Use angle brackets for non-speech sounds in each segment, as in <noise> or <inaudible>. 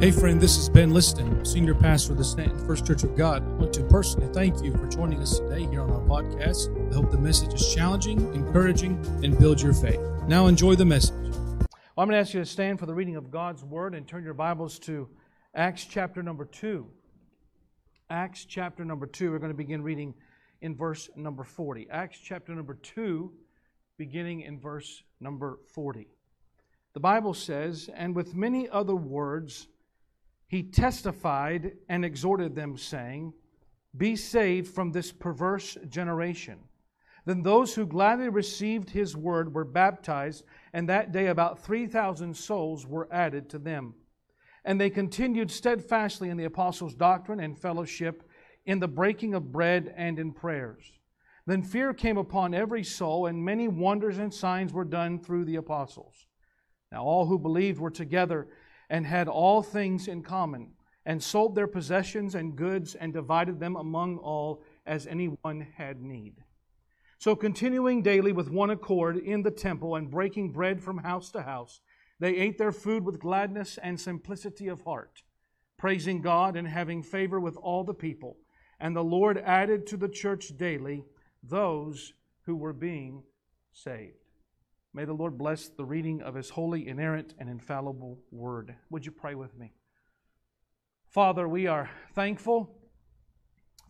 Hey, friend, this is Ben Liston, Senior Pastor of the Stanton First Church of God. I want to personally thank you for joining us today here on our podcast. I hope the message is challenging, encouraging, and builds your faith. Now, enjoy the message. Well, I'm going to ask you to stand for the reading of God's Word and turn your Bibles to Acts chapter number 2. Acts chapter number 2. We're going to begin reading in verse number 40. Acts chapter number 2, beginning in verse number 40. The Bible says, And with many other words, he testified and exhorted them, saying, Be saved from this perverse generation. Then those who gladly received his word were baptized, and that day about 3,000 souls were added to them. And they continued steadfastly in the apostles' doctrine and fellowship, in the breaking of bread and in prayers. Then fear came upon every soul, and many wonders and signs were done through the apostles. Now all who believed were together and had all things in common, and sold their possessions and goods, and divided them among all as anyone had need. So, continuing daily with one accord in the temple and breaking bread from house to house, they ate their food with gladness and simplicity of heart, praising God and having favor with all the people. And the Lord added to the church daily those who were being saved. May the Lord bless the reading of His holy, inerrant, and infallible word. Would you pray with me? Father, we are thankful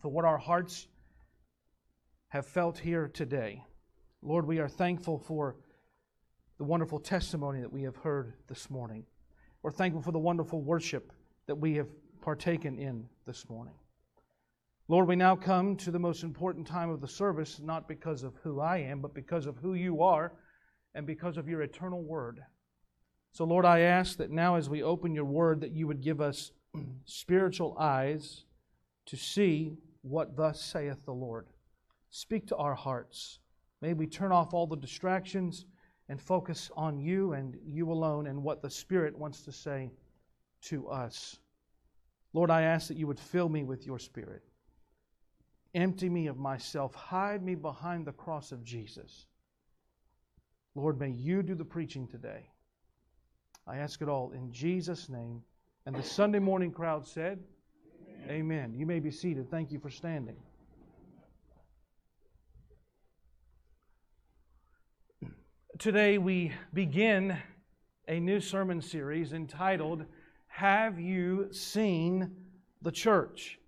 for what our hearts have felt here today. Lord, we are thankful for the wonderful testimony that we have heard this morning. We're thankful for the wonderful worship that we have partaken in this morning. Lord, we now come to the most important time of the service, not because of who I am, but because of who you are and because of your eternal word. So, Lord, I ask that now as we open your word, that you would give us <clears throat> spiritual eyes to see what thus saith the Lord. Speak to our hearts. May we turn off all the distractions and focus on you and you alone and what the Spirit wants to say to us. Lord, I ask that you would fill me with your Spirit. Empty me of myself. Hide me behind the cross of Jesus. Lord, may you do the preaching today. I ask it all in Jesus' name. And the Sunday morning crowd said, Amen. Amen. You may be seated. Thank you for standing. Today we begin a new sermon series entitled, Have You Seen the Church?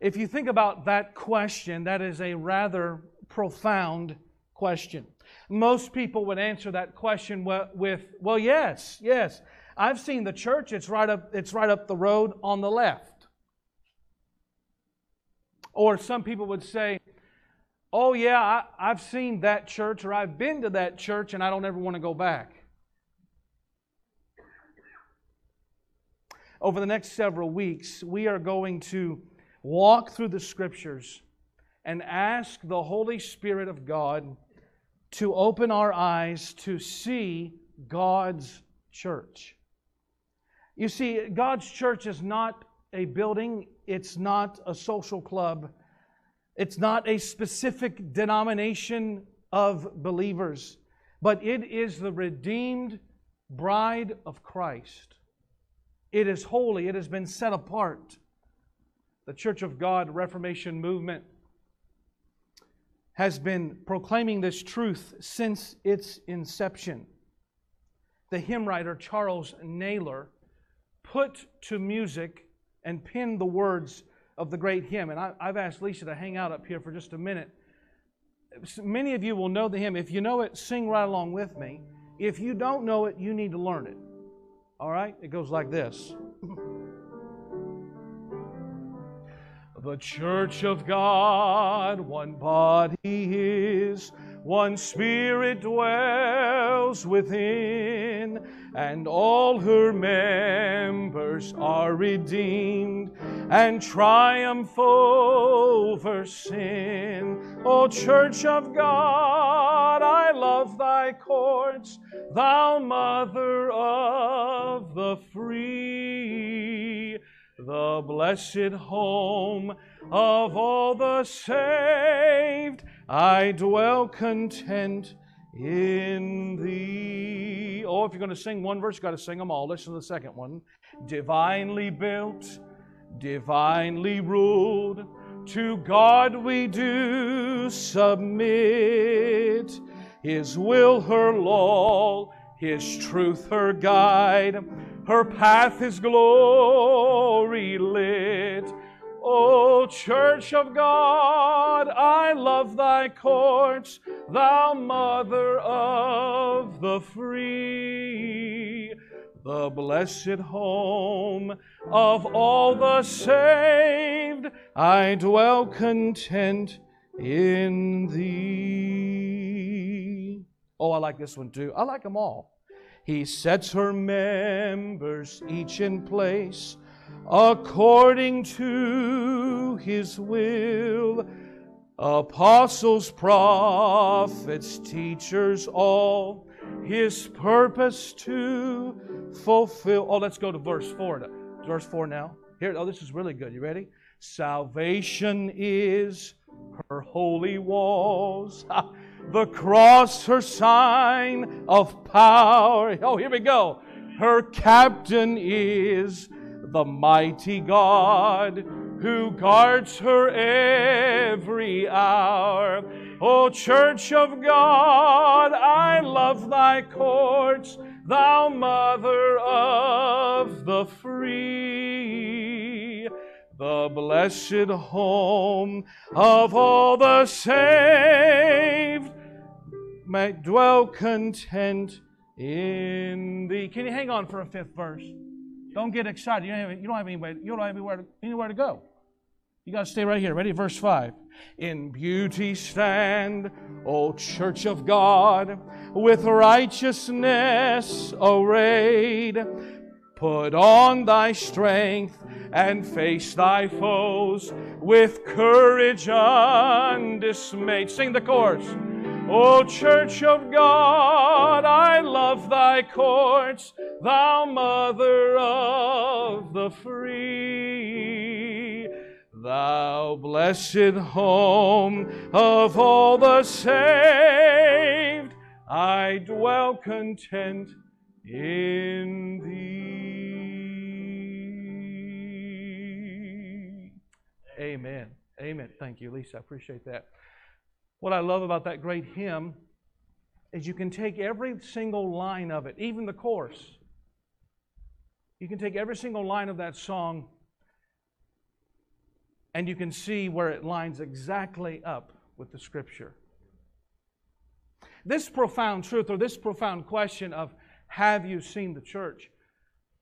If you think about that question, that is a rather profound question. Most people would answer that question with, well, yes, yes. I've seen the church, it's right up, it's right up the road on the left. Or some people would say, oh, yeah, I, I've seen that church or I've been to that church and I don't ever want to go back. Over the next several weeks, we are going to walk through the scriptures and ask the Holy Spirit of God to open our eyes to see God's church. You see, God's church is not a building, it's not a social club, it's not a specific denomination of believers, but it is the redeemed bride of Christ. It is holy, it has been set apart. The Church of God Reformation movement has been proclaiming this truth since its inception. The hymn writer Charles Naylor put to music and penned the words of the great hymn. And I, have asked Lisa to hang out up here for just a minute. Many of you will know the hymn. If you know it, sing right along with me. If you don't know it, you need to learn it. All right? It goes like this. <laughs> The church of God, one body is, one spirit dwells within, and all her members are redeemed and triumph over sin. O church of God, I love thy courts, thou mother of the free the blessed home of all the saved, I dwell content in thee. Oh, if you're going to sing one verse, you've got to sing them all. Listen to the second one. Divinely built, divinely ruled, to God we do submit. His will her law, His truth her guide, her path is glory lit. O Church of God, I love thy courts, thou mother of the free, the blessed home of all the saved. I dwell content in thee. Oh, I like this one too. I like them all. He sets her members each in place according to his will. Apostles, prophets, teachers, all his purpose to fulfill. Oh, let's go to verse 4. Verse 4 now. Here, oh, this is really good. You ready? Salvation is her holy walls, <laughs> the cross her sign of power. Oh, here we go. Her captain is the mighty God who guards her every hour. O Church of God, I love thy courts, thou mother of the free, the blessed home of all the saved, may dwell content in thee. Can you hang on for a fifth verse? Don't get excited. You don't have, you don't have anywhere, you don't have anywhere to, anywhere to go. You got to stay right here. Ready? Verse 5. In beauty stand, O church of God, with righteousness arrayed. Put on thy strength and face thy foes with courage undismayed. Sing the chorus. O Church of God, I love thy courts, thou mother of the free, thou blessed home of all the saved, I dwell content in thee. Amen. Amen. Thank you, Lisa. I appreciate that. What I love about that great hymn is you can take every single line of it, even the chorus. You can take every single line of that song and you can see where it lines exactly up with the scripture. This profound truth or this profound question of have you seen the church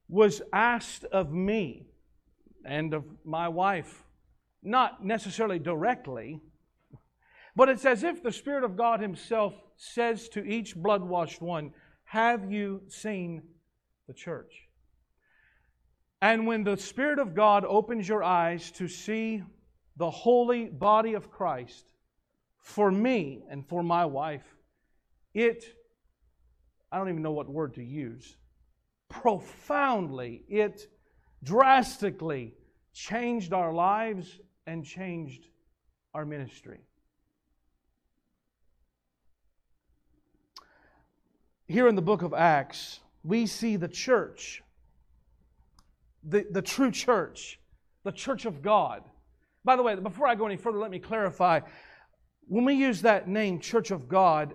was asked of me and of my wife, not necessarily directly, but it's as if the Spirit of God Himself says to each blood washed one, Have you seen the church? And when the Spirit of God opens your eyes to see the holy body of Christ, for me and for my wife, it, I don't even know what word to use, profoundly, it drastically changed our lives and changed our ministry. Here in the book of Acts, we see the church, the, the true church, the church of God. By the way, before I go any further, let me clarify. When we use that name, Church of God,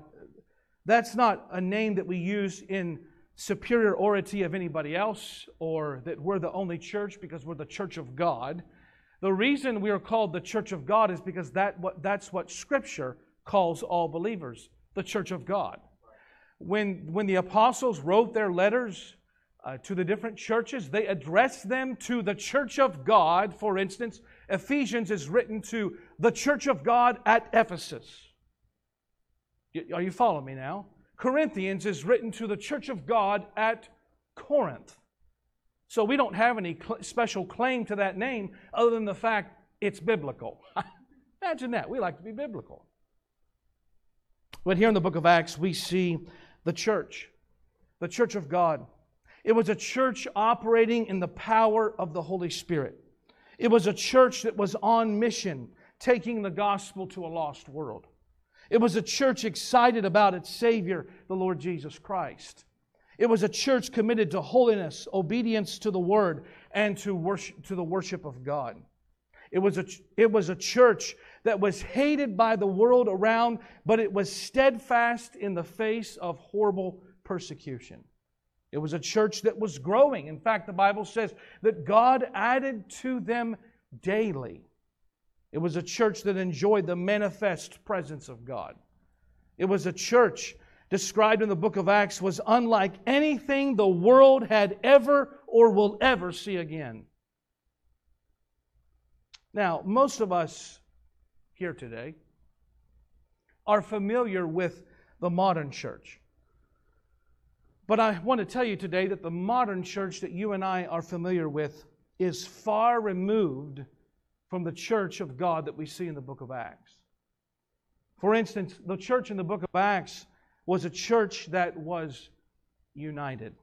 that's not a name that we use in superiority of anybody else or that we're the only church because we're the church of God. The reason we are called the church of God is because that, what, that's what Scripture calls all believers the church of God when, when the apostles wrote their letters uh, to the different churches, they addressed them to the church of God. For instance, Ephesians is written to the church of God at Ephesus. Are you following me now? Corinthians is written to the church of God at Corinth. So we don't have any cl- special claim to that name other than the fact it's biblical. <laughs> Imagine that. We like to be biblical. But here in the book of Acts, we see the church, the church of God. It was a church operating in the power of the Holy Spirit. It was a church that was on mission, taking the gospel to a lost world. It was a church excited about its Savior, the Lord Jesus Christ. It was a church committed to holiness, obedience to the word, and to worship to the worship of God. It was a, it was a church that was hated by the world around, but it was steadfast in the face of horrible persecution. It was a church that was growing. In fact, the Bible says that God added to them daily. It was a church that enjoyed the manifest presence of God. It was a church described in the book of Acts was unlike anything the world had ever or will ever see again. Now, most of us here today are familiar with the modern church. But I want to tell you today that the modern church that you and I are familiar with is far removed from the church of God that we see in the book of Acts. For instance, the church in the book of Acts was a church that was united.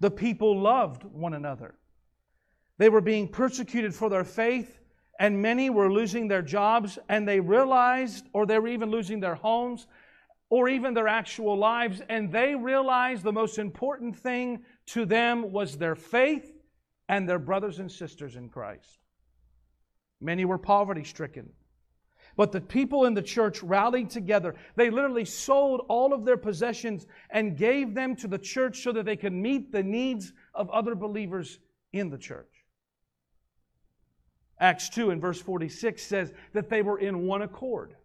The people loved one another. They were being persecuted for their faith, and many were losing their jobs, and they realized, or they were even losing their homes, or even their actual lives, and they realized the most important thing to them was their faith and their brothers and sisters in Christ. Many were poverty stricken. But the people in the church rallied together. They literally sold all of their possessions and gave them to the church so that they could meet the needs of other believers in the church. Acts 2 and verse 46 says that they were in one accord.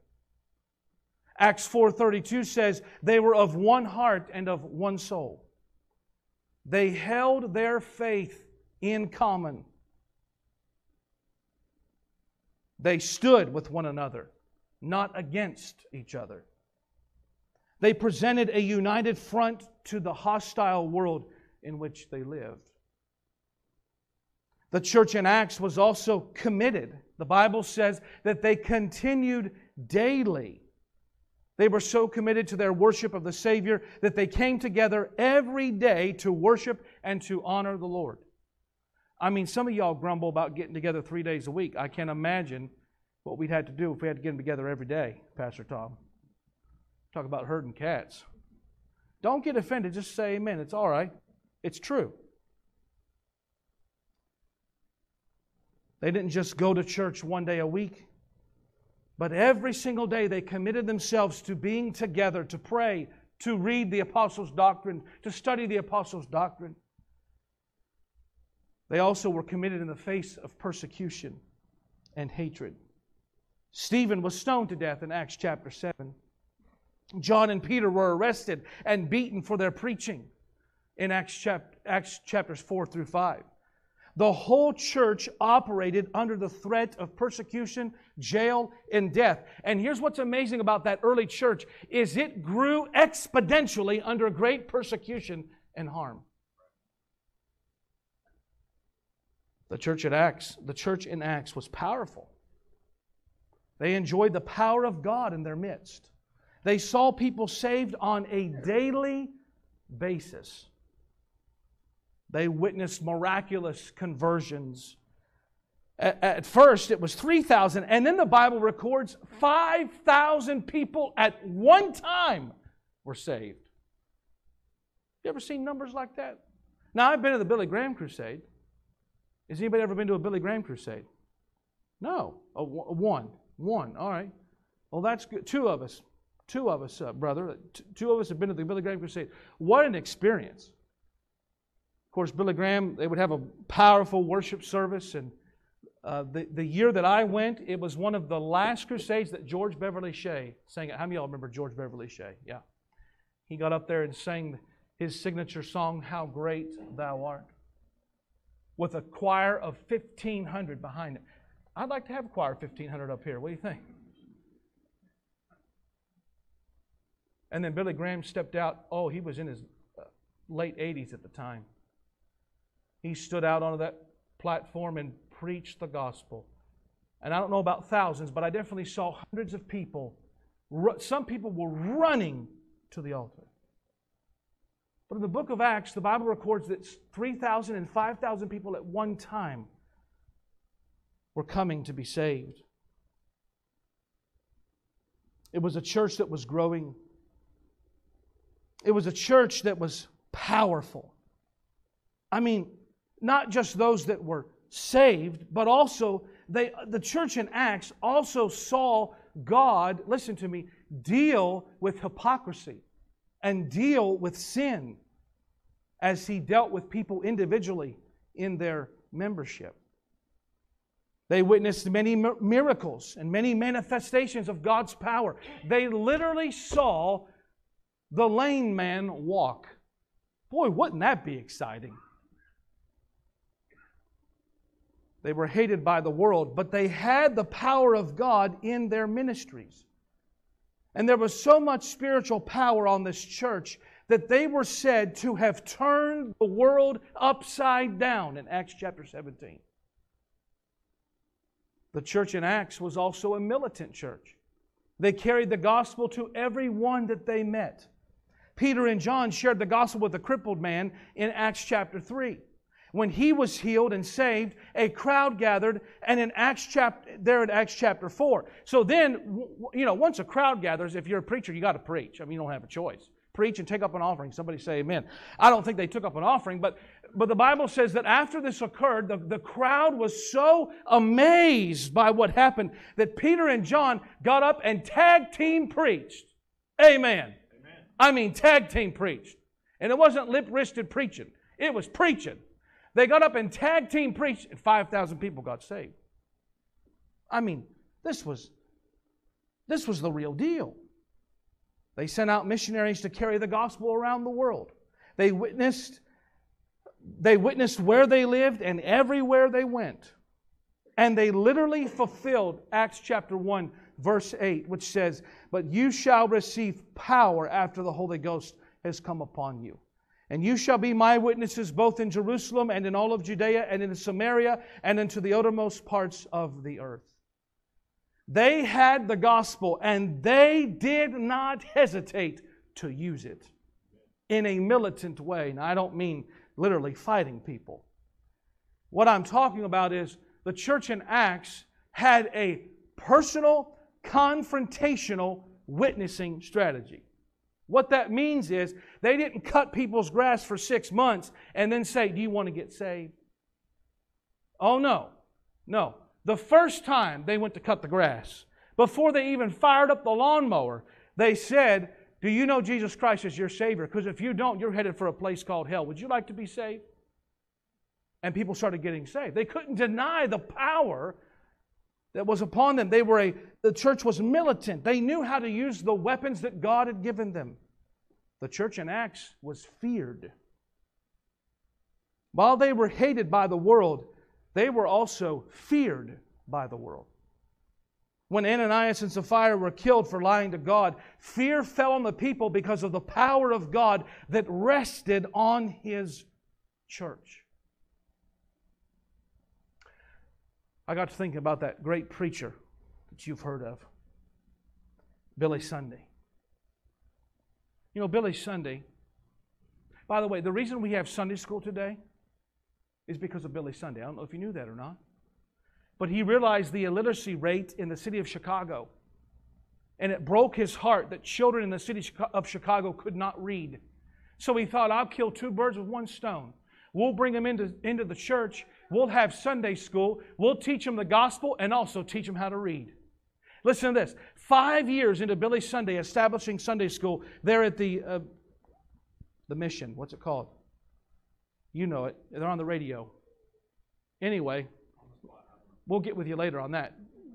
Acts 4:32 says they were of one heart and of one soul. They held their faith in common. They stood with one another, not against each other. They presented a united front to the hostile world in which they lived. The church in Acts was also committed. The Bible says that they continued daily. They were so committed to their worship of the Savior that they came together every day to worship and to honor the Lord. I mean, some of y'all grumble about getting together three days a week. I can't imagine what we'd have to do if we had to get them together every day, Pastor Tom. Talk about herding cats. Don't get offended, just say amen. It's all right. It's true. They didn't just go to church one day a week, but every single day they committed themselves to being together, to pray, to read the apostles' doctrine, to study the apostles' doctrine. They also were committed in the face of persecution and hatred. Stephen was stoned to death in Acts chapter 7. John and Peter were arrested and beaten for their preaching in Acts, chap- Acts chapters 4 through 5. The whole church operated under the threat of persecution, jail, and death. And here's what's amazing about that early church is it grew exponentially under great persecution and harm. The church at Acts, the church in Acts was powerful. They enjoyed the power of God in their midst. They saw people saved on a daily basis. They witnessed miraculous conversions. At, first, it was 3,000, and then the Bible records 5,000 people at one time were saved. You ever seen numbers like that? Now, I've been to the Billy Graham crusade. Has anybody ever been to a Billy Graham crusade? No. Oh, one. One. All right. Well, that's good. Two of us. Two of us, uh, brother. Two of us have been to the Billy Graham crusade. What an experience course, Billy Graham, they would have a powerful worship service. And uh, the, the year that I went, it was one of the last crusades that George Beverly Shea sang it. How many of y'all remember George Beverly Shea? Yeah. He got up there and sang his signature song, How Great Thou Art, with a choir of 1,500 behind it. I'd like to have a choir of 1,500 up here. What do you think? And then Billy Graham stepped out. Oh, he was in his uh, late 80s at the time he stood out onto that platform and preached the gospel. And I don't know about thousands, but I definitely saw hundreds of people. Some people were running to the altar. But in the book of Acts, the Bible records that 3,000 and 5,000 people at one time were coming to be saved. It was a church that was growing. it was a church that was powerful. I mean, not just those that were saved, but also they, the church in Acts also saw God, listen to me, deal with hypocrisy and deal with sin as he dealt with people individually in their membership. They witnessed many miracles and many manifestations of God's power. They literally saw the lame man walk. Boy, wouldn't that be exciting? They were hated by the world, but they had the power of God in their ministries. And there was so much spiritual power on this church that they were said to have turned the world upside down in Acts chapter 17. The church in Acts was also a militant church. They carried the gospel to everyone that they met. Peter and John shared the gospel with the crippled man in Acts chapter 3 when he was healed and saved, a crowd gathered, and in Acts chapter, there in Acts chapter 4. So then, you know, once a crowd gathers, if you're a preacher, you got to preach. I mean, you don't have a choice. Preach and take up an offering. Somebody say amen. I don't think they took up an offering, but, but the Bible says that after this occurred, the, the crowd was so amazed by what happened that Peter and John got up and tag team preached. Amen. amen. I mean, tag team preached. And it wasn't lip wristed preaching, it was preaching. They got up and tag team preached, and 5,000 people got saved. I mean, this was this was the real deal. They sent out missionaries to carry the gospel around the world. They witnessed they witnessed where they lived and everywhere they went. And they literally fulfilled Acts chapter 1 verse 8 which says, "But you shall receive power after the Holy Ghost has come upon you." And you shall be my witnesses both in Jerusalem and in all of Judea and in Samaria and into the uttermost parts of the earth. They had the gospel and they did not hesitate to use it in a militant way. Now, I don't mean literally fighting people. What I'm talking about is the church in Acts had a personal, confrontational witnessing strategy. What that means is they didn't cut people's grass for six months and then say, Do you want to get saved? Oh, no. No. The first time they went to cut the grass, before they even fired up the lawnmower, they said, Do you know Jesus Christ as your Savior? Because if you don't, you're headed for a place called hell. Would you like to be saved? And people started getting saved. They couldn't deny the power that was upon them. They were a, the church was militant. They knew how to use the weapons that God had given them. The church in Acts was feared. While they were hated by the world, they were also feared by the world. When Ananias and Sapphira were killed for lying to God, fear fell on the people because of the power of God that rested on his church. I got to thinking about that great preacher that you've heard of, Billy Sunday. You know, Billy Sunday, by the way, the reason we have Sunday school today is because of Billy Sunday. I don't know if you knew that or not. But he realized the illiteracy rate in the city of Chicago. And it broke his heart that children in the city of Chicago could not read. So he thought, I'll kill two birds with one stone. We'll bring them into, into the church We'll have Sunday school. We'll teach them the gospel and also teach them how to read. Listen to this. Five years into Billy Sunday establishing Sunday school, they're at the, uh, the mission. What's it called? You know it. They're on the radio. Anyway, we'll get with you later on that.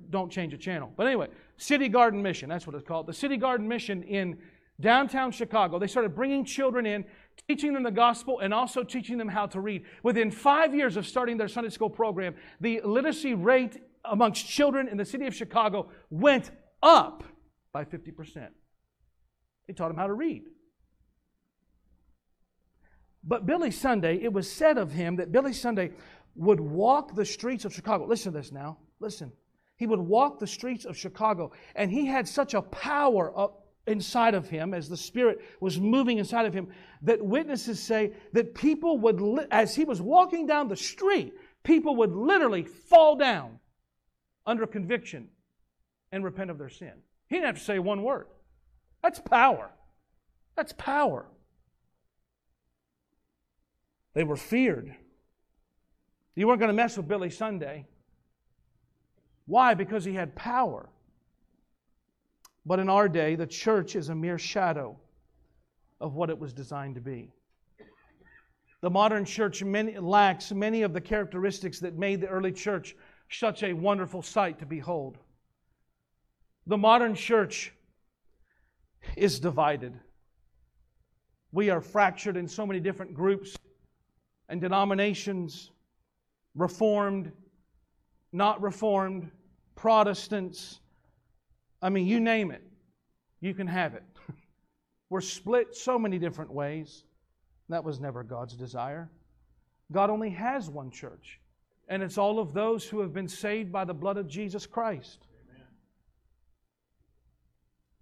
Don't change the channel. But anyway, City Garden Mission, that's what it's called. The City Garden Mission in downtown Chicago. They started bringing children in teaching them the gospel and also teaching them how to read. Within five years of starting their Sunday school program, the literacy rate amongst children in the city of Chicago went up by 50%. They taught them how to read. But Billy Sunday, it was said of him that Billy Sunday would walk the streets of Chicago. Listen to this now. Listen. He would walk the streets of Chicago, and he had such a power inside of him, as the Spirit was moving inside of him, that witnesses say that people would, li- as he was walking down the street, people would literally fall down under conviction and repent of their sin. He didn't have to say one word. That's power. That's power. They were feared. You weren't going to mess with Billy Sunday. Why? Because he had power. But in our day, the church is a mere shadow of what it was designed to be. The modern church many, lacks many of the characteristics that made the early church such a wonderful sight to behold. The modern church is divided. We are fractured in so many different groups and denominations Reformed, not Reformed, Protestants. I mean, you name it, you can have it. <laughs> We're split so many different ways. That was never God's desire. God only has one church, and it's all of those who have been saved by the blood of Jesus Christ. Amen.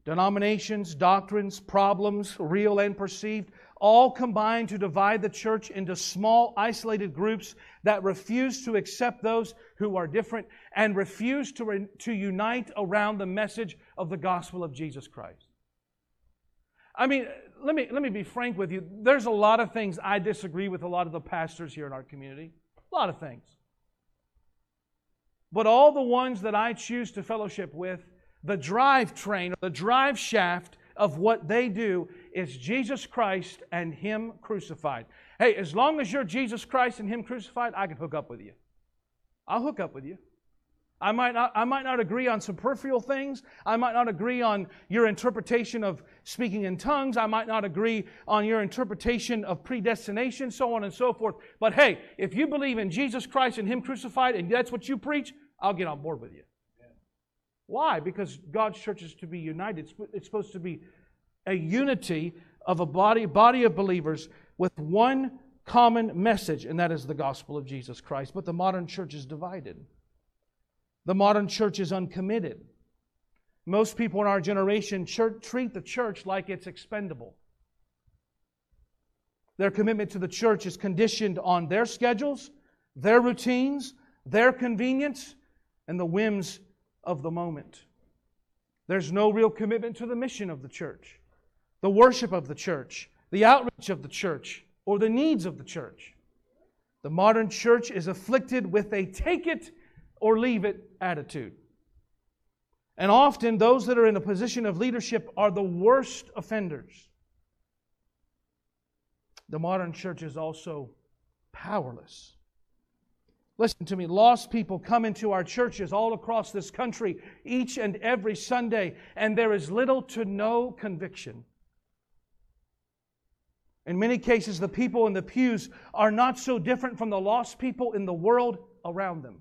Denominations, doctrines, problems, real and perceived, all combine to divide the church into small, isolated groups that refuse to accept those who are different and refuse to, re- to unite around the message of the gospel of Jesus Christ. I mean, let me, let me be frank with you. There's a lot of things I disagree with a lot of the pastors here in our community. A lot of things. But all the ones that I choose to fellowship with, the drive train, the drive shaft of what they do is Jesus Christ and Him crucified. Hey, as long as you're Jesus Christ and Him crucified, I can hook up with you. I'll hook up with you. I might, not, I might not agree on some peripheral things. I might not agree on your interpretation of speaking in tongues. I might not agree on your interpretation of predestination, so on and so forth. But hey, if you believe in Jesus Christ and Him crucified and that's what you preach, I'll get on board with you. Why? Because God's church is to be united. It's supposed to be a unity of a body, body of believers with one common message, and that is the gospel of Jesus Christ. But the modern church is divided. The modern church is uncommitted. Most people in our generation church, treat the church like it's expendable. Their commitment to the church is conditioned on their schedules, their routines, their convenience, and the whims of the moment. There's no real commitment to the mission of the church, the worship of the church, the outreach of the church, or the needs of the church. The modern church is afflicted with a take it or leave it attitude. And often, those that are in a position of leadership are the worst offenders. The modern church is also powerless. Listen to me, lost people come into our churches all across this country each and every Sunday, and there is little to no conviction. In many cases, the people in the pews are not so different from the lost people in the world around them.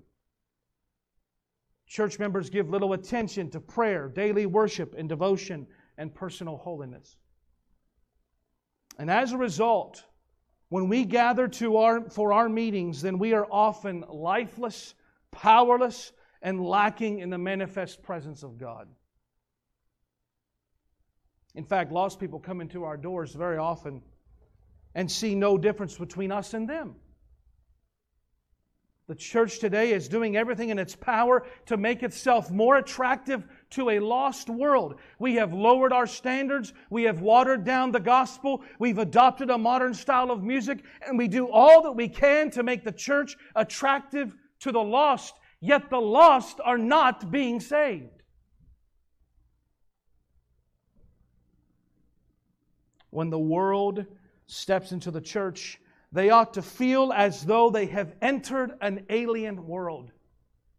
Church members give little attention to prayer, daily worship, and devotion and personal holiness. And as a result, when we gather our, for our meetings, then we are often lifeless, powerless, and lacking in the manifest presence of God. In fact, lost people come into our doors very often and see no difference between us and them. The church today is doing everything in its power to make itself more attractive to a lost world. We have lowered our standards. We have watered down the gospel. We've adopted a modern style of music, and we do all that we can to make the church attractive to the lost, yet the lost are not being saved. When the world steps into the church, they ought to feel as though they have entered an alien world.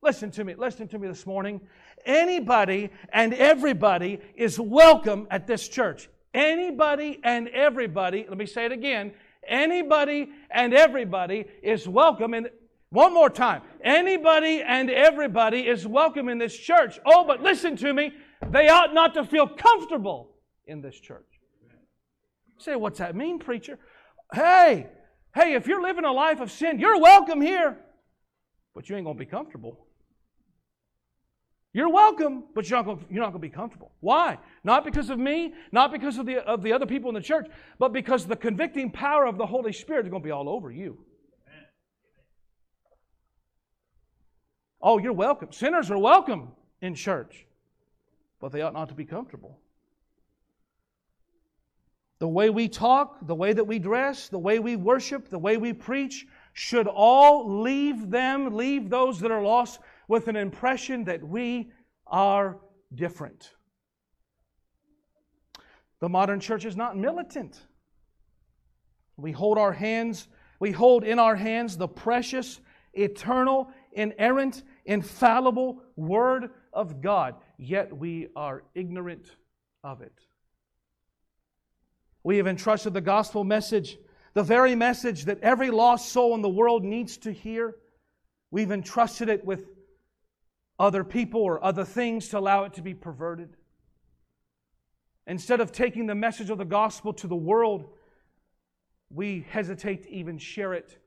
Listen to me, listen to me this morning. Anybody and everybody is welcome at this church. Anybody and everybody, let me say it again. Anybody and everybody is welcome in one more time. Anybody and everybody is welcome in this church. Oh, but listen to me. They ought not to feel comfortable in this church. Say, what's that mean, preacher? Hey, Hey, if you're living a life of sin, you're welcome here, but you ain't going to be comfortable. You're welcome, but you're not going to be comfortable. Why? Not because of me, not because of the, of the other people in the church, but because the convicting power of the Holy Spirit is going to be all over you. Oh, you're welcome. Sinners are welcome in church, but they ought not to be comfortable. The way we talk, the way that we dress, the way we worship, the way we preach, should all leave them, leave those that are lost with an impression that we are different. The modern church is not militant. We hold our hands, we hold in our hands the precious, eternal, inerrant, infallible Word of God, yet we are ignorant of it. We have entrusted the gospel message, the very message that every lost soul in the world needs to hear. We've entrusted it with other people or other things to allow it to be perverted. Instead of taking the message of the gospel to the world, we hesitate to even share it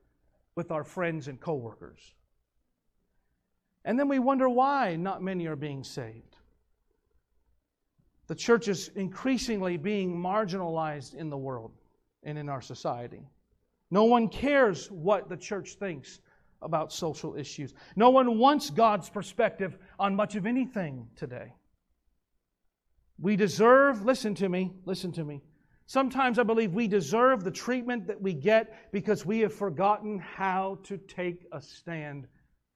with our friends and coworkers. And then we wonder why not many are being saved. The church is increasingly being marginalized in the world and in our society. No one cares what the church thinks about social issues. No one wants God's perspective on much of anything today. We deserve, listen to me, listen to me. Sometimes I believe we deserve the treatment that we get because we have forgotten how to take a stand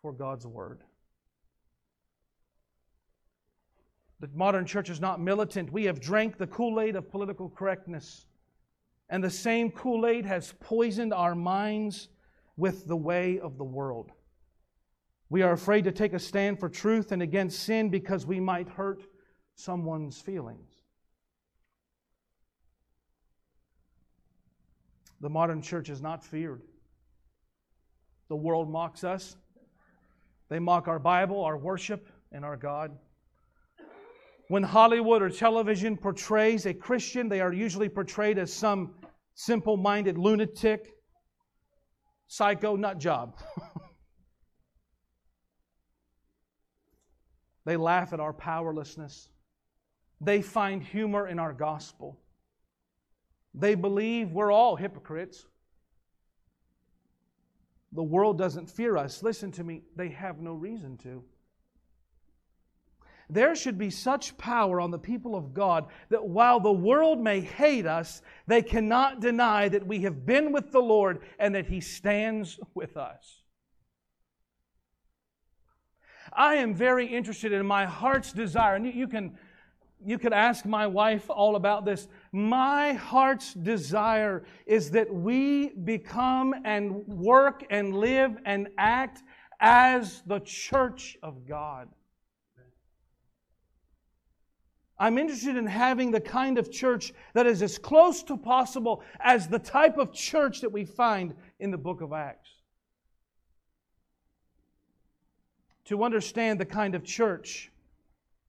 for God's Word. The modern church is not militant. We have drank the Kool Aid of political correctness. And the same Kool Aid has poisoned our minds with the way of the world. We are afraid to take a stand for truth and against sin because we might hurt someone's feelings. The modern church is not feared. The world mocks us. They mock our Bible, our worship, and our God. When Hollywood or television portrays a Christian, they are usually portrayed as some simple minded lunatic, psycho, nut job. <laughs> they laugh at our powerlessness. They find humor in our gospel. They believe we're all hypocrites. The world doesn't fear us. Listen to me, they have no reason to. There should be such power on the people of God that while the world may hate us, they cannot deny that we have been with the Lord and that He stands with us. I am very interested in my heart's desire, and you, can you could ask my wife all about this. My heart's desire is that we become and work and live and act as the church of God. I'm interested in having the kind of church that is as close to possible as the type of church that we find in the book of Acts. To understand the kind of church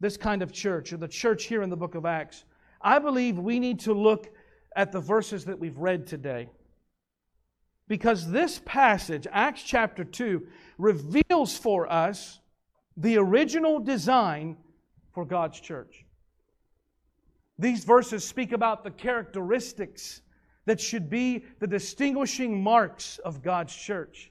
this kind of church, or the church here in the book of Acts, I believe we need to look at the verses that we've read today. Because this passage, Acts chapter 2, reveals for us the original design for God's church. These verses speak about the characteristics that should be the distinguishing marks of God's church.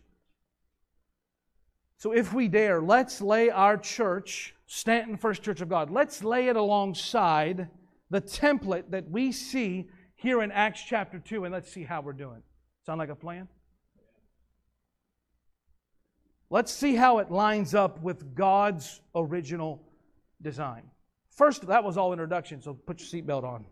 So, if we dare, let's lay our church Stanton First Church of God. Let's lay it alongside the template that we see here in Acts chapter 2, and let's see how we're doing. Sound like a plan? Let's see how it lines up with God's original design. First, that was all introduction, so put your seatbelt on.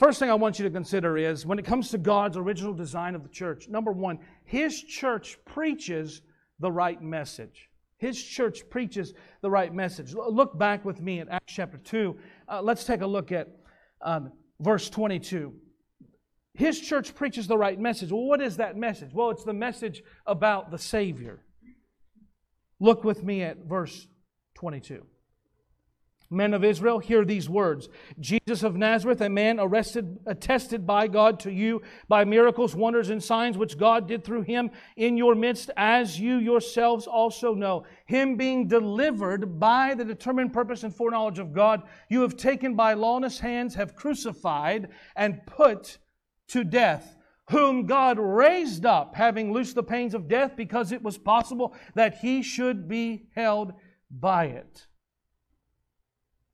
First thing I want you to consider is when it comes to God's original design of the church, number one, His church preaches the right message. His church preaches the right message. Look back with me at Acts chapter 2. Uh, let's take a look at um, verse 22. His church preaches the right message. Well, what is that message? Well, it's the message about the Savior. Look with me at verse 22. Men of Israel, hear these words Jesus of Nazareth, a man arrested, attested by God to you by miracles, wonders, and signs which God did through him in your midst, as you yourselves also know. Him being delivered by the determined purpose and foreknowledge of God, you have taken by lawless hands, have crucified, and put to death whom God raised up, having loosed the pains of death, because it was possible that he should be held by it.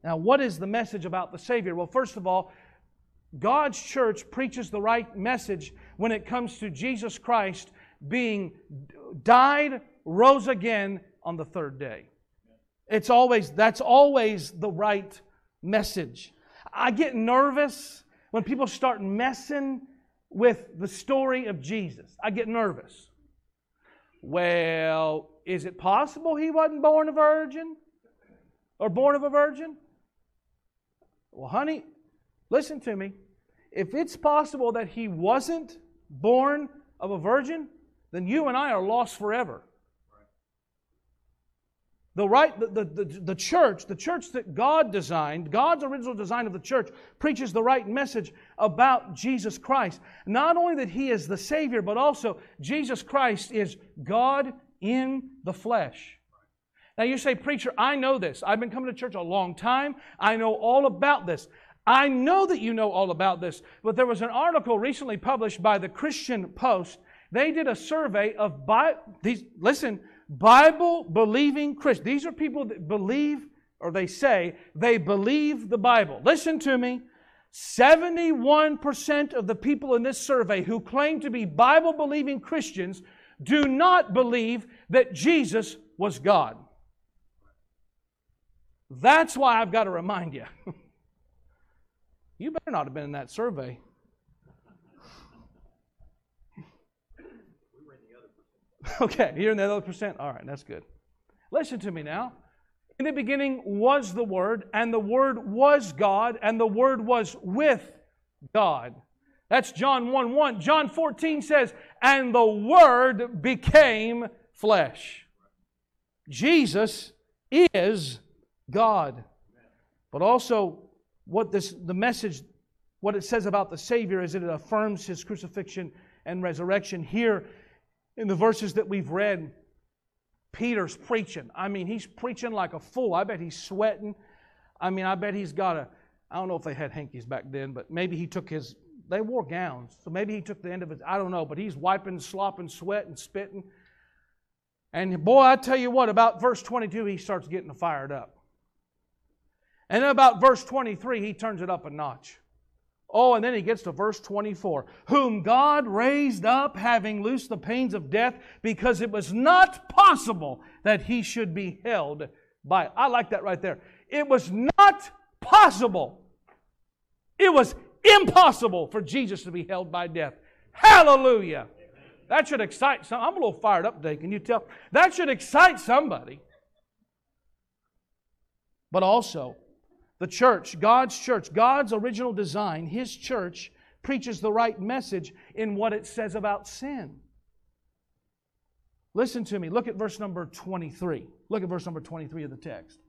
Now, what is the message about the Savior? Well, first of all, God's church preaches the right message when it comes to Jesus Christ being died, rose again on the third day. It's always that's always the right message. I get nervous when people start messing with the story of Jesus. I get nervous. Well, is it possible he wasn't born a virgin? Or born of a virgin? Well, honey, listen to me. If it's possible that he wasn't born of a virgin, then you and I are lost forever. The right, the, the, the, the, church, the church that God designed, God's original design of the church, preaches the right message about Jesus Christ. Not only that He is the Savior, but also Jesus Christ is God in the flesh. Now you say, Preacher, I know this. I've been coming to church a long time. I know all about this. I know that you know all about this, but there was an article recently published by the Christian Post. They did a survey of, bi- these, listen, Bible believing Christians. These are people that believe, or they say, they believe the Bible. Listen to me. 71% of the people in this survey who claim to be Bible believing Christians do not believe that Jesus was God. That's why I've got to remind you. <laughs> you better not have been in that survey. <laughs> Okay, you're in that other percent? All right, that's good. Listen to me now. In the beginning was the Word, and the Word was God, and the Word was with God. That's John 1 1. John 14 says, And the Word became flesh. Jesus is God. But also, what this the message, what it says about the Savior is that it affirms his crucifixion and resurrection. Here in the verses that we've read, Peter's preaching. I mean, he's preaching like a fool. I bet he's sweating. I mean, I bet he's got a, I don't know if they had hankies back then, but maybe he took his, they wore gowns. So maybe he took the end of it. I don't know, but he's wiping, slopping, sweating, spitting. And boy, I tell you what, about verse 22, he starts getting fired up. And then about verse 23, he turns it up a notch. Oh, and then he gets to verse 24. Whom God raised up, having loosed the pains of death, because it was not possible that he should be held by. I like that right there. It was not possible. It was impossible for Jesus to be held by death. Hallelujah. That should excite some. I'm a little fired up today. Can you tell? That should excite somebody. But also, the church, God's church, God's original design, His church, preaches the right message in what it says about sin. Listen to me. Look at verse number 23. Look at verse number 23 of the text.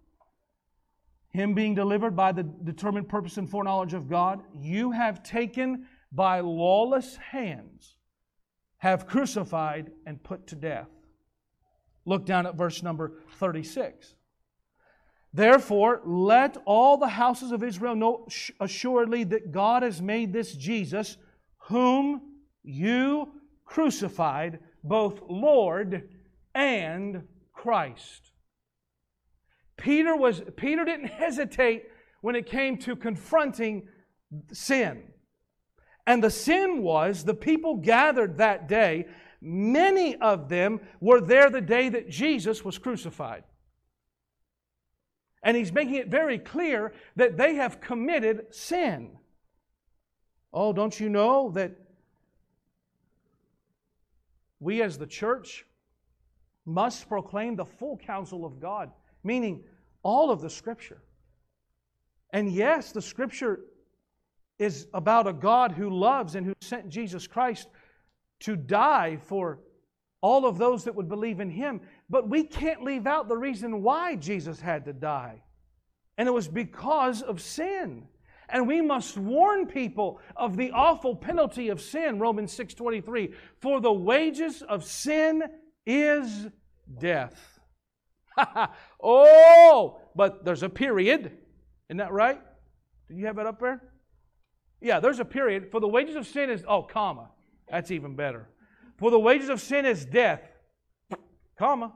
Him being delivered by the determined purpose and foreknowledge of God, you have taken by lawless hands, have crucified and put to death. Look down at verse number 36. Therefore, let all the houses of Israel know assuredly that God has made this Jesus, whom you crucified, both Lord and Christ. Peter was Peter didn't hesitate when it came to confronting sin. And the sin was the people gathered that day, many of them were there the day that Jesus was crucified. And he's making it very clear that they have committed sin. Oh, don't you know that we as the church must proclaim the full counsel of God, meaning all of the Scripture. And yes, the Scripture is about a God who loves and who sent Jesus Christ to die for all of those that would believe in Him. But we can't leave out the reason why Jesus had to die. And it was because of sin. And we must warn people of the awful penalty of sin, Romans 6:23. For the wages of sin is death. <laughs> oh, but there's a period. Isn't that right? Did you have it up there? Yeah, there's a period. For the wages of sin is, oh, comma. That's even better. For the wages of sin is death, comma.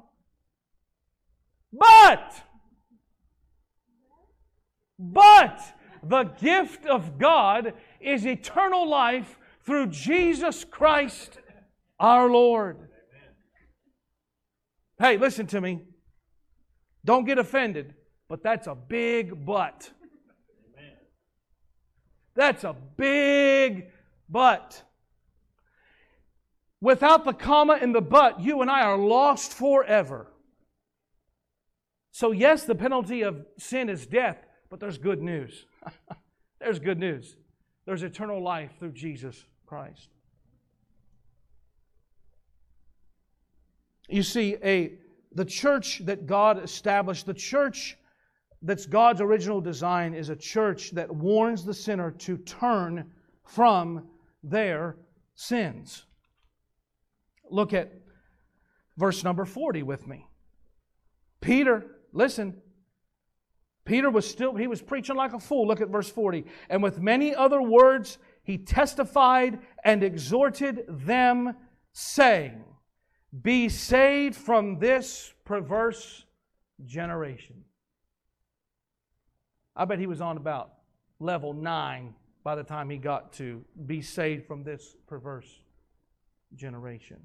But But the gift of God is eternal life through Jesus Christ our Lord. Hey, listen to me. Don't get offended, but that's a big but. That's a big but. Without the comma and the but, you and I are lost forever. So, yes, the penalty of sin is death, but there's good news. <laughs> there's good news. There's eternal life through Jesus Christ. You see, a, the church that God established, the church that's God's original design, is a church that warns the sinner to turn from their sins. Look at verse number 40 with me. Peter, listen. Peter was still, he was preaching like a fool. Look at verse 40. And with many other words, he testified and exhorted them, saying, Be saved from this perverse generation. I bet he was on about level nine by the time he got to be saved from this perverse generation.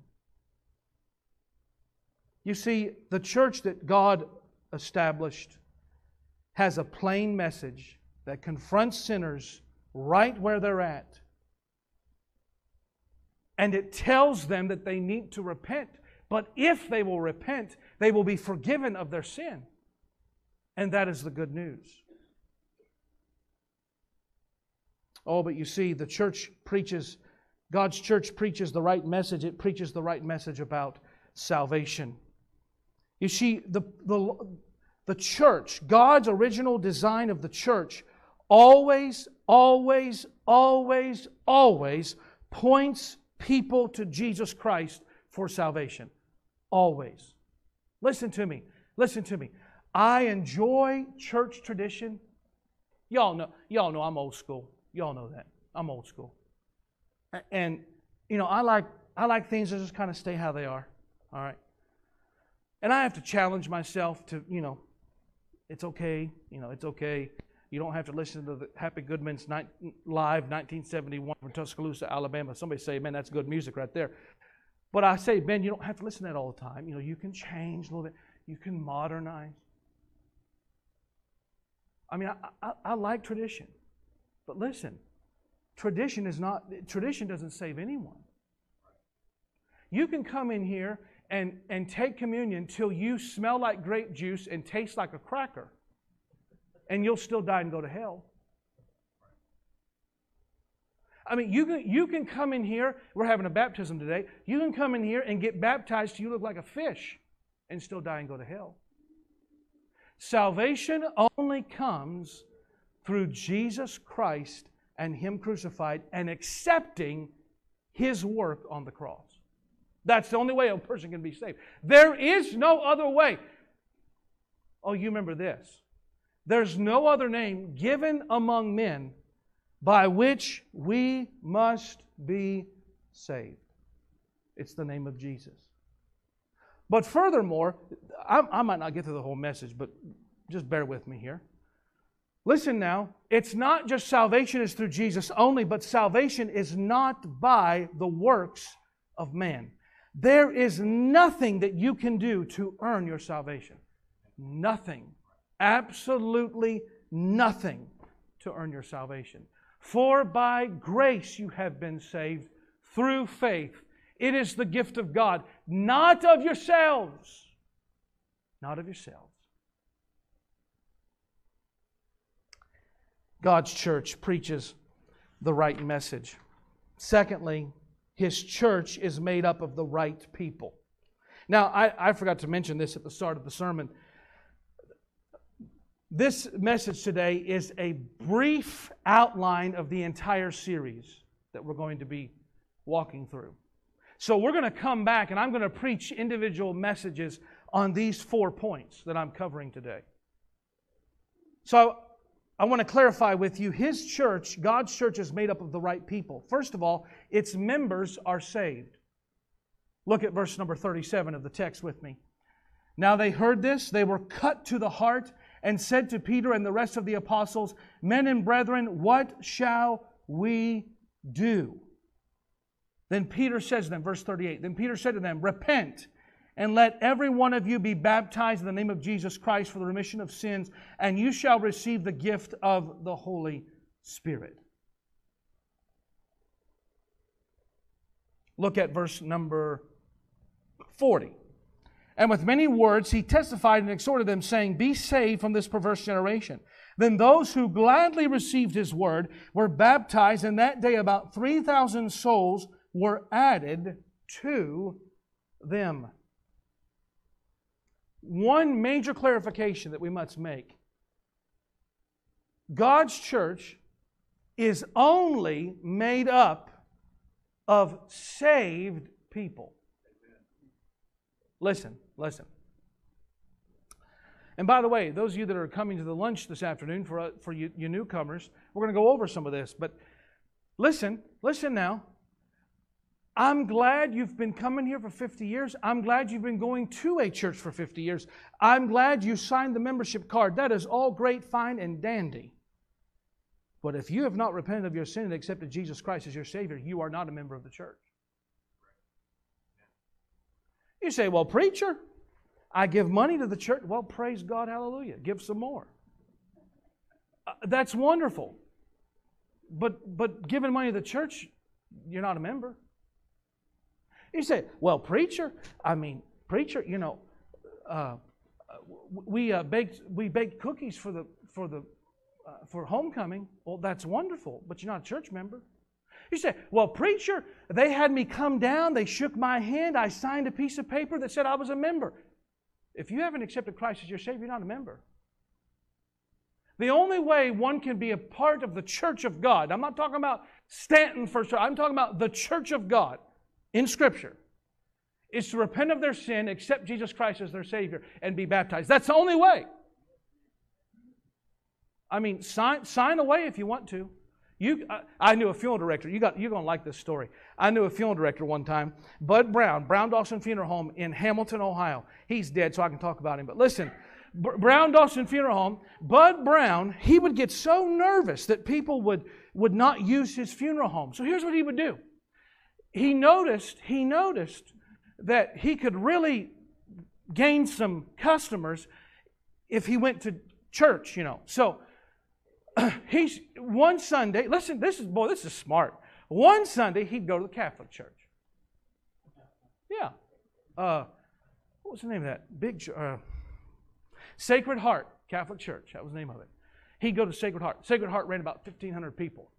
You see, the church that God established has a plain message that confronts sinners right where they're at. And it tells them that they need to repent. But if they will repent, they will be forgiven of their sin. And that is the good news. Oh, but you see, the church preaches, God's church preaches the right message. It preaches the right message about salvation. You see, the, the, the church, God's original design of the church, always, always, always, always points people to Jesus Christ for salvation. Always. Listen to me. Listen to me. I enjoy church tradition. Y'all know, y'all know I'm old school. Y'all know that. I'm old school. And you know, I like I like things that just kind of stay how they are. All right. And I have to challenge myself to, you know, it's okay. You know, it's okay. You don't have to listen to the Happy Goodman's live 1971 from Tuscaloosa, Alabama. Somebody say, man, that's good music right there. But I say, Ben, you don't have to listen to that all the time. You know, you can change a little bit. You can modernize. I mean, I, I, I like tradition. But listen, tradition is not, tradition doesn't save anyone. You can come in here and, and take communion till you smell like grape juice and taste like a cracker, and you'll still die and go to hell. I mean, you can, you can come in here, we're having a baptism today, you can come in here and get baptized till you look like a fish and still die and go to hell. Salvation only comes through Jesus Christ and Him crucified and accepting His work on the cross. That's the only way a person can be saved. There is no other way. Oh, you remember this. There's no other name given among men by which we must be saved. It's the name of Jesus. But furthermore, I, I, might not get to the whole message, but just bear with me here. Listen now, it's not just salvation is through Jesus only, but salvation is not by the works of man. There is nothing that you can do to earn your salvation. Nothing. Absolutely nothing to earn your salvation. For by grace you have been saved through faith. It is the gift of God, not of yourselves. Not of yourselves. God's church preaches the right message. Secondly, his church is made up of the right people. Now, I, I forgot to mention this at the start of the sermon. This message today is a brief outline of the entire series that we're going to be walking through. So, we're going to come back and I'm going to preach individual messages on these four points that I'm covering today. So, I want to clarify with you his church, God's church, is made up of the right people. First of all, its members are saved. Look at verse number 37 of the text with me. Now they heard this, they were cut to the heart, and said to Peter and the rest of the apostles, Men and brethren, what shall we do? Then Peter says to them, verse 38, then Peter said to them, Repent and let every one of you be baptized in the name of Jesus Christ for the remission of sins, and you shall receive the gift of the Holy Spirit. Look at verse number 40. And with many words he testified and exhorted them, saying, Be saved from this perverse generation. Then those who gladly received his word were baptized, and that day about 3,000 souls were added to them. One major clarification that we must make God's church is only made up of saved people. Listen, listen. And by the way, those of you that are coming to the lunch this afternoon, for, uh, for you, you newcomers, we're going to go over some of this. But listen, listen now. I'm glad you've been coming here for 50 years. I'm glad you've been going to a church for 50 years. I'm glad you signed the membership card. That is all great, fine, and dandy. But if you have not repented of your sin and accepted Jesus Christ as your Savior, you are not a member of the church. You say, well, preacher, I give money to the church. Well, praise God, hallelujah. Give some more. Uh, that's wonderful. But, but giving money to the church, you're not a member. You say, well, preacher, I mean, preacher, you know, uh, we uh, baked we baked cookies for the for the uh, for homecoming. Well, that's wonderful, but you're not a church member. You say, well, preacher, they had me come down, they shook my hand, I signed a piece of paper that said I was a member. If you haven't accepted Christ as your Savior, you're not a member. The only way one can be a part of the church of God, I'm not talking about Stanton first, I'm talking about the church of God in Scripture is to repent of their sin, accept Jesus Christ as their Savior, and be baptized. That's the only way. I mean, sign, sign away if you want to. You, I, I knew a funeral director. You got, you're going to like this story. I knew a funeral director one time, Bud Brown, Brown Dawson Funeral Home in Hamilton, Ohio. He's dead, so I can talk about him. But listen, Brown Dawson Funeral Home, Bud Brown, he would get so nervous that people would, would not use his funeral home. So here's what he would do he noticed, he noticed that he could really gain some customers if he went to church, you know. So <clears throat> he's one Sunday, listen, this is boy, this is smart. One Sunday he'd go to the Catholic church. Yeah. Uh, what was the name of that? Big uh, Sacred Heart Catholic Church. That was the name of it. He'd go to Sacred Heart. Sacred Heart ran about 1,500 people.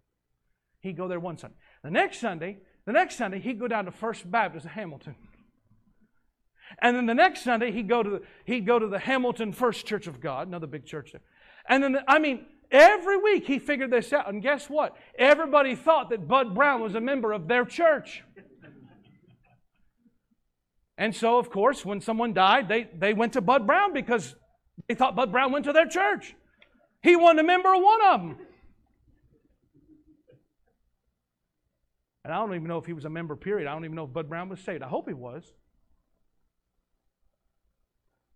He'd go there one Sunday. The next Sunday, the next Sunday, he'd go down to First Baptist of Hamilton. And then the next Sunday, he'd go to the, he'd go to the Hamilton First Church of God, another big church there. And then, the, I mean, every week he figured this out. And guess what? Everybody thought that Bud Brown was a member of their church. And so, of course, when someone died, they, they went to Bud Brown because they thought Bud Brown went to their church. He wasn't a member of one of them. And I don't even know if he was a member, period. I don't even know if Bud Brown was saved. I hope he was.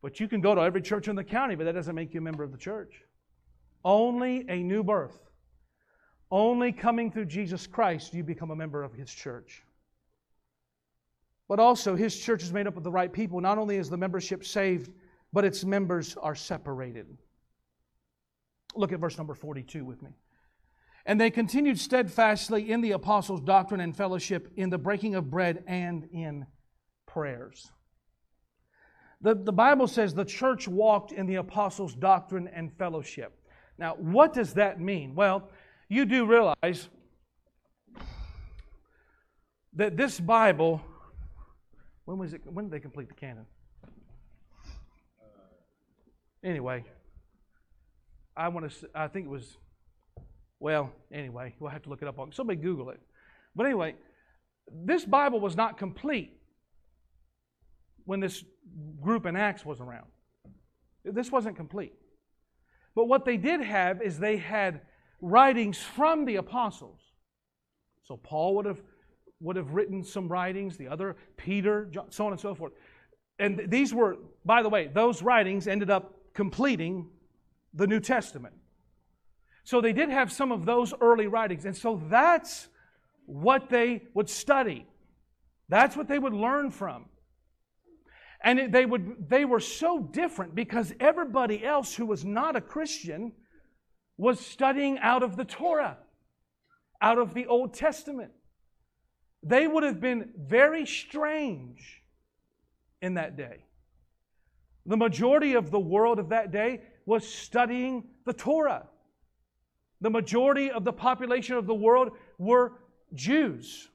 But you can go to every church in the county, but that doesn't make you a member of the church. Only a new birth. Only coming through Jesus Christ do you become a member of his church. But also, his church is made up of the right people. Not only is the membership saved, but its members are separated. Look at verse number 42 with me. And they continued steadfastly in the apostles' doctrine and fellowship, in the breaking of bread, and in prayers. The, the Bible says the church walked in the apostles' doctrine and fellowship. Now, what does that mean? Well, you do realize that this Bible, when was it? When did they complete the canon? Anyway, I want to. I think it was well, anyway, we'll have to look it up on somebody Google it. But anyway, this Bible was not complete when this group in Acts was around. This wasn't complete. But what they did have is they had writings from the apostles. So Paul would have would have written some writings, the other Peter, John, so on and so forth. And these were, by the way, those writings ended up completing the New Testament. So they did have some of those early writings. And so that's what they would study. That's what they would learn from. And they, would, they were so different because everybody else who was not a Christian was studying out of the Torah, out of the Old Testament. They would have been very strange in that day. The majority of the world of that day was studying the Torah. The majority of the population of the world were Jews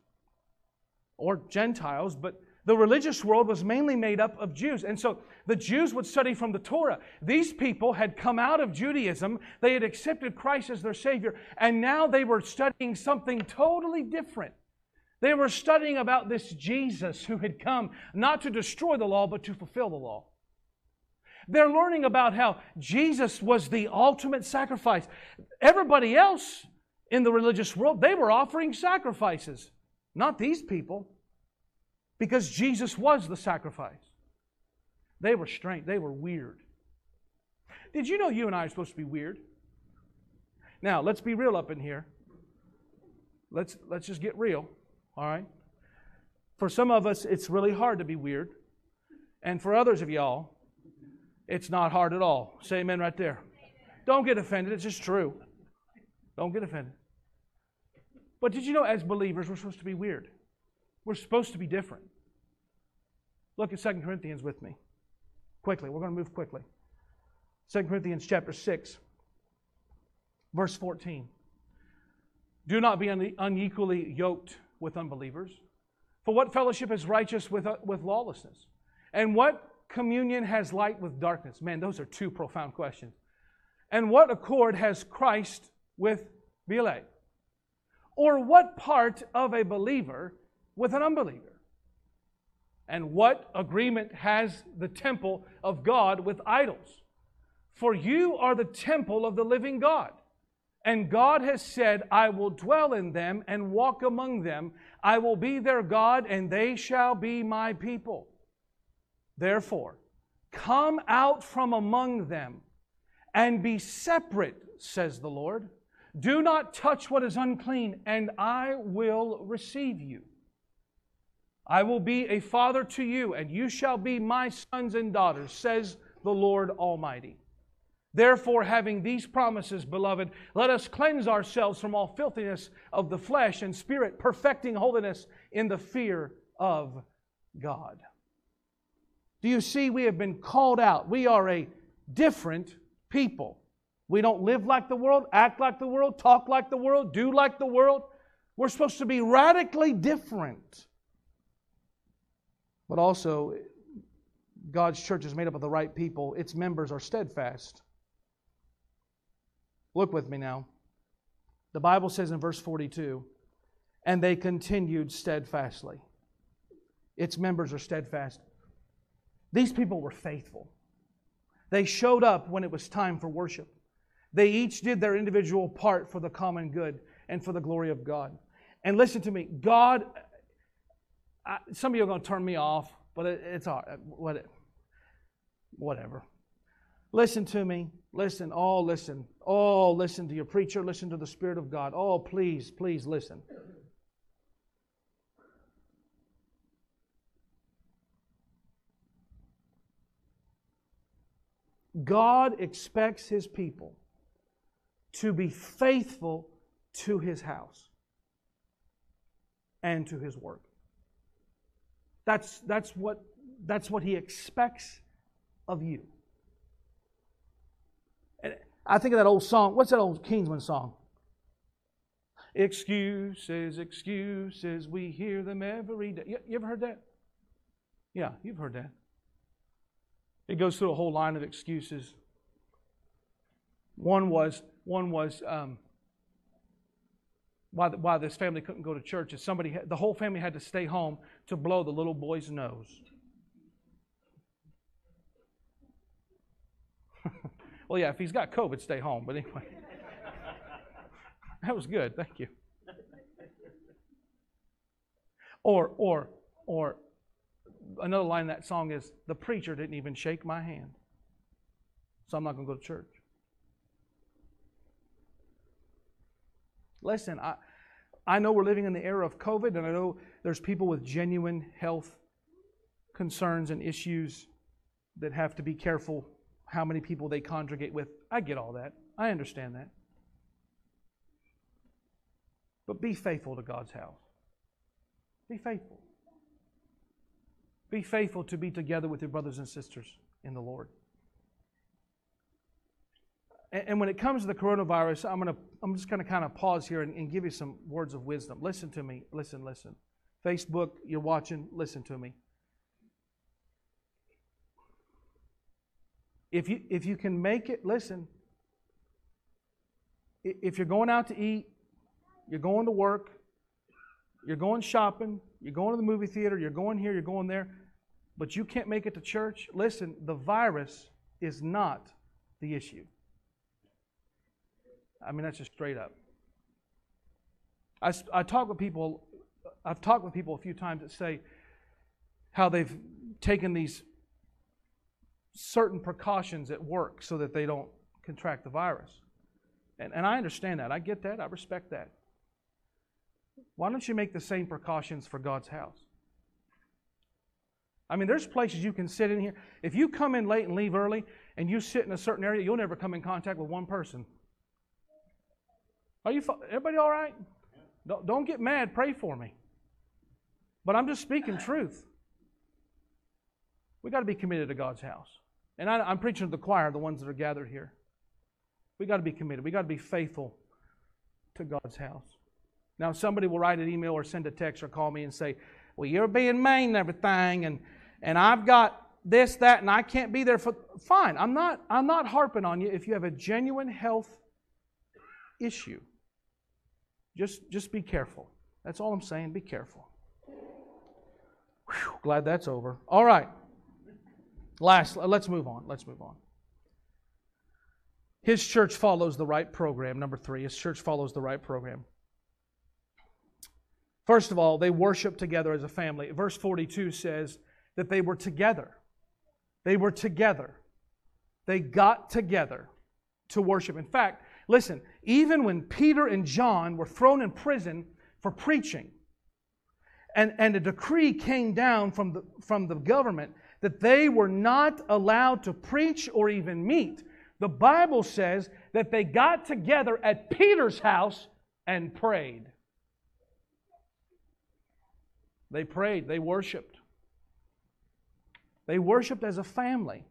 or Gentiles, but the religious world was mainly made up of Jews. And so the Jews would study from the Torah. These people had come out of Judaism, they had accepted Christ as their Savior, and now they were studying something totally different. They were studying about this Jesus who had come not to destroy the law, but to fulfill the law. They're learning about how Jesus was the ultimate sacrifice. Everybody else in the religious world, they were offering sacrifices, not these people, because Jesus was the sacrifice. They were strange, they were weird. Did you know you and I are supposed to be weird? Now, let's be real up in here. Let's, let's just get real, all right? For some of us, it's really hard to be weird. And for others of y'all, it's not hard at all. Say amen right there. Don't get offended. It's just true. Don't get offended. But did you know, as believers, we're supposed to be weird? We're supposed to be different. Look at 2 Corinthians with me. Quickly. We're going to move quickly. 2 Corinthians chapter 6, verse 14. Do not be unequally yoked with unbelievers. For what fellowship is righteous with, with lawlessness? And what communion has light with darkness? Man, those are two profound questions. And what accord has Christ with Belial? Or what part of a believer with an unbeliever? And what agreement has the temple of God with idols? For you are the temple of the living God. And God has said, I will dwell in them and walk among them. I will be their God, and they shall be my people. Therefore, come out from among them and be separate, says the Lord. Do not touch what is unclean, and I will receive you. I will be a father to you, and you shall be my sons and daughters, says the Lord Almighty. Therefore, having these promises, beloved, let us cleanse ourselves from all filthiness of the flesh and spirit, perfecting holiness in the fear of God. Do you see? We have been called out. We are a different people. We don't live like the world, act like the world, talk like the world, do like the world. We're supposed to be radically different. But also, God's church is made up of the right people, its members are steadfast. Look with me now. The Bible says in verse 42 and they continued steadfastly. Its members are steadfast. These people were faithful. They showed up when it was time for worship. They each did their individual part for the common good and for the glory of God. And listen to me, God, I, some of you are going to turn me off, but it, it's all right. whatever. Listen to me. Listen. Oh, listen. Oh, listen to your preacher. Listen to the Spirit of God. Oh, please, please listen. God expects his people to be faithful to his house and to his work. That's, that's, what, that's what he expects of you. And I think of that old song. What's that old Kingsmen song? Excuses, excuses, we hear them every day. You, you ever heard that? Yeah, you've heard that. It goes through a whole line of excuses. One was, one was um, why, why this family couldn't go to church is somebody, the whole family had to stay home to blow the little boy's nose. <laughs> well, yeah, if he's got COVID, stay home. But anyway, <laughs> that was good. Thank you. Or, or, or another line in that song is, The preacher didn't even shake my hand, so I'm not going to go to church. Listen, I, I know we're living in the era of COVID, and I know there's people with genuine health concerns and issues that have to be careful how many people they congregate with. I get all that. I understand that. But be faithful to God's house. Be faithful. Be faithful to be together with your brothers and sisters in the Lord. And when it comes to the coronavirus, I'm, gonna, I'm just going to kind of pause here and, and give you some words of wisdom. Listen to me. Listen, listen. Facebook, you're watching, listen to me. If you, if you can make it, listen, if you're going out to eat, you're going to work, you're going shopping, you're going to the movie theater, you're going here, you're going there, but you can't make it to church, listen, the virus is not the issue. I mean, that's just straight up. I, I talk with people, I've talked with people a few times that say how they've taken these certain precautions at work so that they don't contract the virus. And, and I understand that. I get that. I respect that. Why don't you make the same precautions for God's house? I mean, there's places you can sit in here. If you come in late and leave early and you sit in a certain area, you'll never come in contact with one person. Are you everybody all right? Don't, don't get mad. Pray for me. But I'm just speaking truth. We got to be committed to God's house. And I, am preaching to the choir, the ones that are gathered here. We got to be committed. We got to be faithful to God's house. Now, somebody will write an email or send a text or call me and say, "Well, you're being mean and everything, and and I've got this, that, and I can't be there for." Fine, I'm not. I'm not harping on you if you have a genuine health issue. Just, just be careful. That's all I'm saying. Be careful. Whew, glad that's over. All right. Last, let's move on. Let's move on. His church follows the right program. Number three, his church follows the right program. First of all, they worshiped together as a family. Verse 42 says that they were together. They were together. They got together to worship. In fact, Listen, even when Peter and John were thrown in prison for preaching, and, and a decree came down from the, from the government that they were not allowed to preach or even meet, the Bible says that they got together at Peter's house and prayed. They prayed, they worshiped. They worshiped as a family.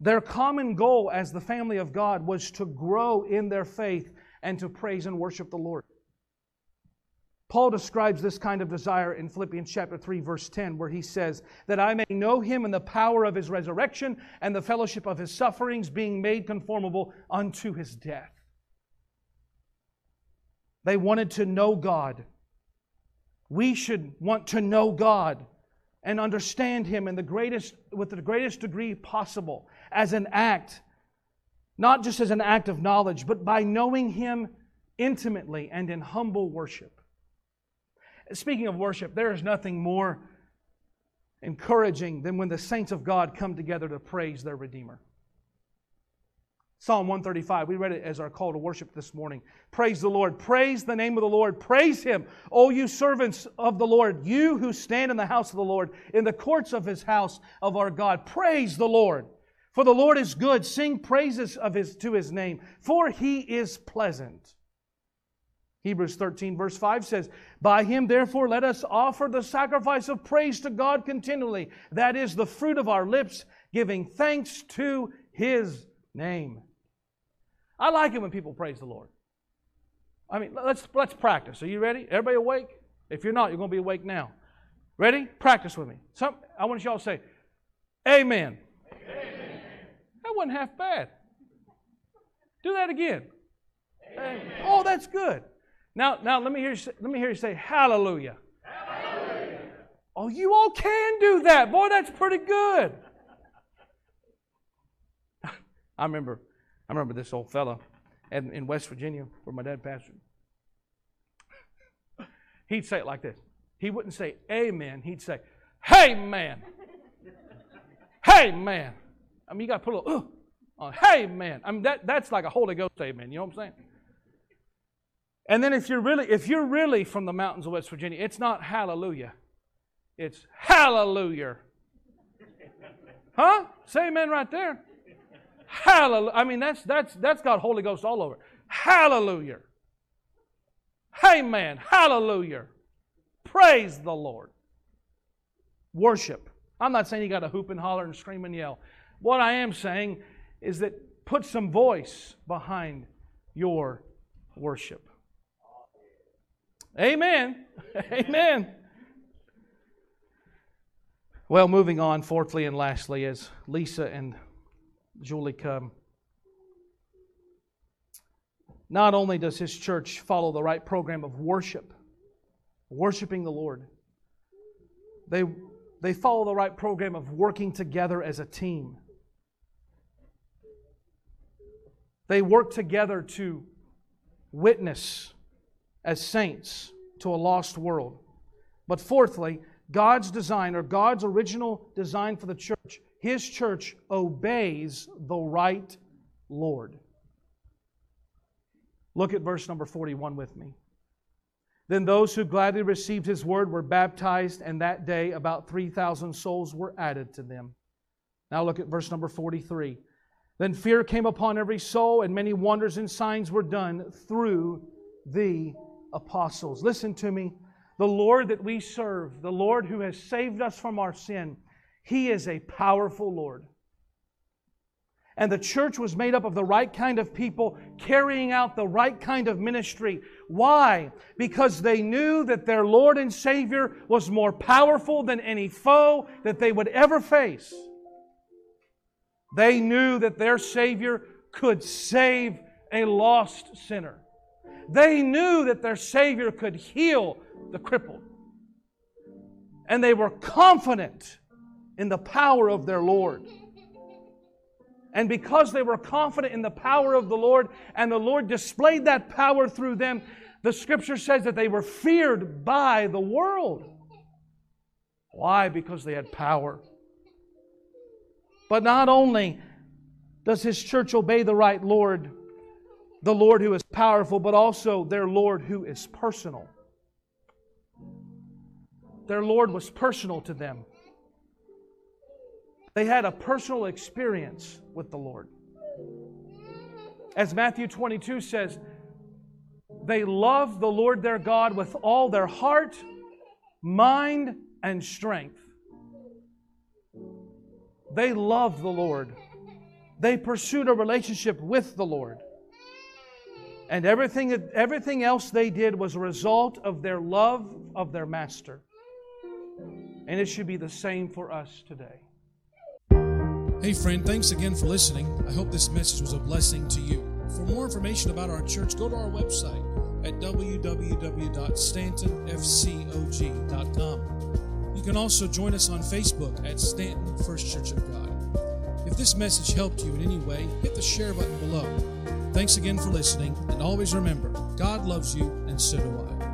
Their common goal as the family of God was to grow in their faith and to praise and worship the Lord. Paul describes this kind of desire in Philippians chapter 3 verse 10 where he says that I may know him in the power of his resurrection and the fellowship of his sufferings being made conformable unto his death. They wanted to know God. We should want to know God and understand him in the greatest with the greatest degree possible as an act, not just as an act of knowledge, but by knowing Him intimately and in humble worship. Speaking of worship, there is nothing more encouraging than when the saints of God come together to praise their Redeemer. Psalm 135, we read it as our call to worship this morning. Praise the Lord. Praise the name of the Lord. Praise Him, O you servants of the Lord, you who stand in the house of the Lord, in the courts of His house of our God. Praise the Lord. For the Lord is good. Sing praises of his, to his name, for he is pleasant. Hebrews 13, verse 5 says, By him, therefore, let us offer the sacrifice of praise to God continually. That is the fruit of our lips, giving thanks to his name. I like it when people praise the Lord. I mean, let's, let's practice. Are you ready? Everybody awake? If you're not, you're going to be awake now. Ready? Practice with me. Some, I want y'all to say, Amen That wasn't half bad. Do that again. Amen. Oh, that's good. Now, now let me hear you say, let me hear you say hallelujah. hallelujah. Oh, you all can do that. Boy, that's pretty good. <laughs> I remember, I remember this old fella in, in West Virginia where my dad pastored. He'd say it like this. He wouldn't say amen. He'd say, hey man. hey man. I mean, you got to put a little, uh, on, hey, man. I mean, that, that's like a Holy Ghost amen. You know what I'm saying? And then if you're really if you're really from the mountains of West Virginia, it's not hallelujah. It's hallelujah. Huh? Say amen right there. Hallelujah. I mean that's that's that's got Holy Ghost all over. Hallelujah. Amen. Hallelujah. Praise the Lord. Worship. I'm not saying you got to hoop and holler and scream and yell. What I am saying is that put some voice behind your worship. Amen. <laughs> Amen. Well, moving on, fourthly and lastly, as Lisa and Julie come, not only does his church follow the right program of worship, worshiping the Lord, they, they follow the right program of working together as a team. They work together to witness as saints to a lost world. But fourthly, God's design or God's original design for the church, His church obeys the right Lord. Look at verse number 41 with me. Then those who gladly received his word were baptized, and that day about 3,000 souls were added to them. Now look at verse number 43. Then fear came upon every soul, and many wonders and signs were done through the apostles. Listen to me. The Lord that we serve, the Lord who has saved us from our sin, He is a powerful Lord. And the church was made up of the right kind of people carrying out the right kind of ministry. Why? Because they knew that their Lord and Savior was more powerful than any foe that they would ever face. They knew that their Savior could save a lost sinner. They knew that their Savior could heal the crippled. And they were confident in the power of their Lord. And because they were confident in the power of the Lord, and the Lord displayed that power through them, the scripture says that they were feared by the world. Why? Because they had power. But not only does his church obey the right Lord, the Lord who is powerful, but also their Lord who is personal. Their Lord was personal to them. They had a personal experience with the Lord. As Matthew 22 says, they loved the Lord their God with all their heart, mind, and strength. They loved the Lord. They pursued a relationship with the Lord. And everything, everything else they did was a result of their love of their master. And it should be the same for us today. Hey, friend, thanks again for listening. I hope this message was a blessing to you. For more information about our church, go to our website at www.stantonfcog.com. You can also join us on Facebook at Stanton First Church of God. If this message helped you in any way, hit the share button below. Thanks again for listening, and always remember God loves you, and so do I.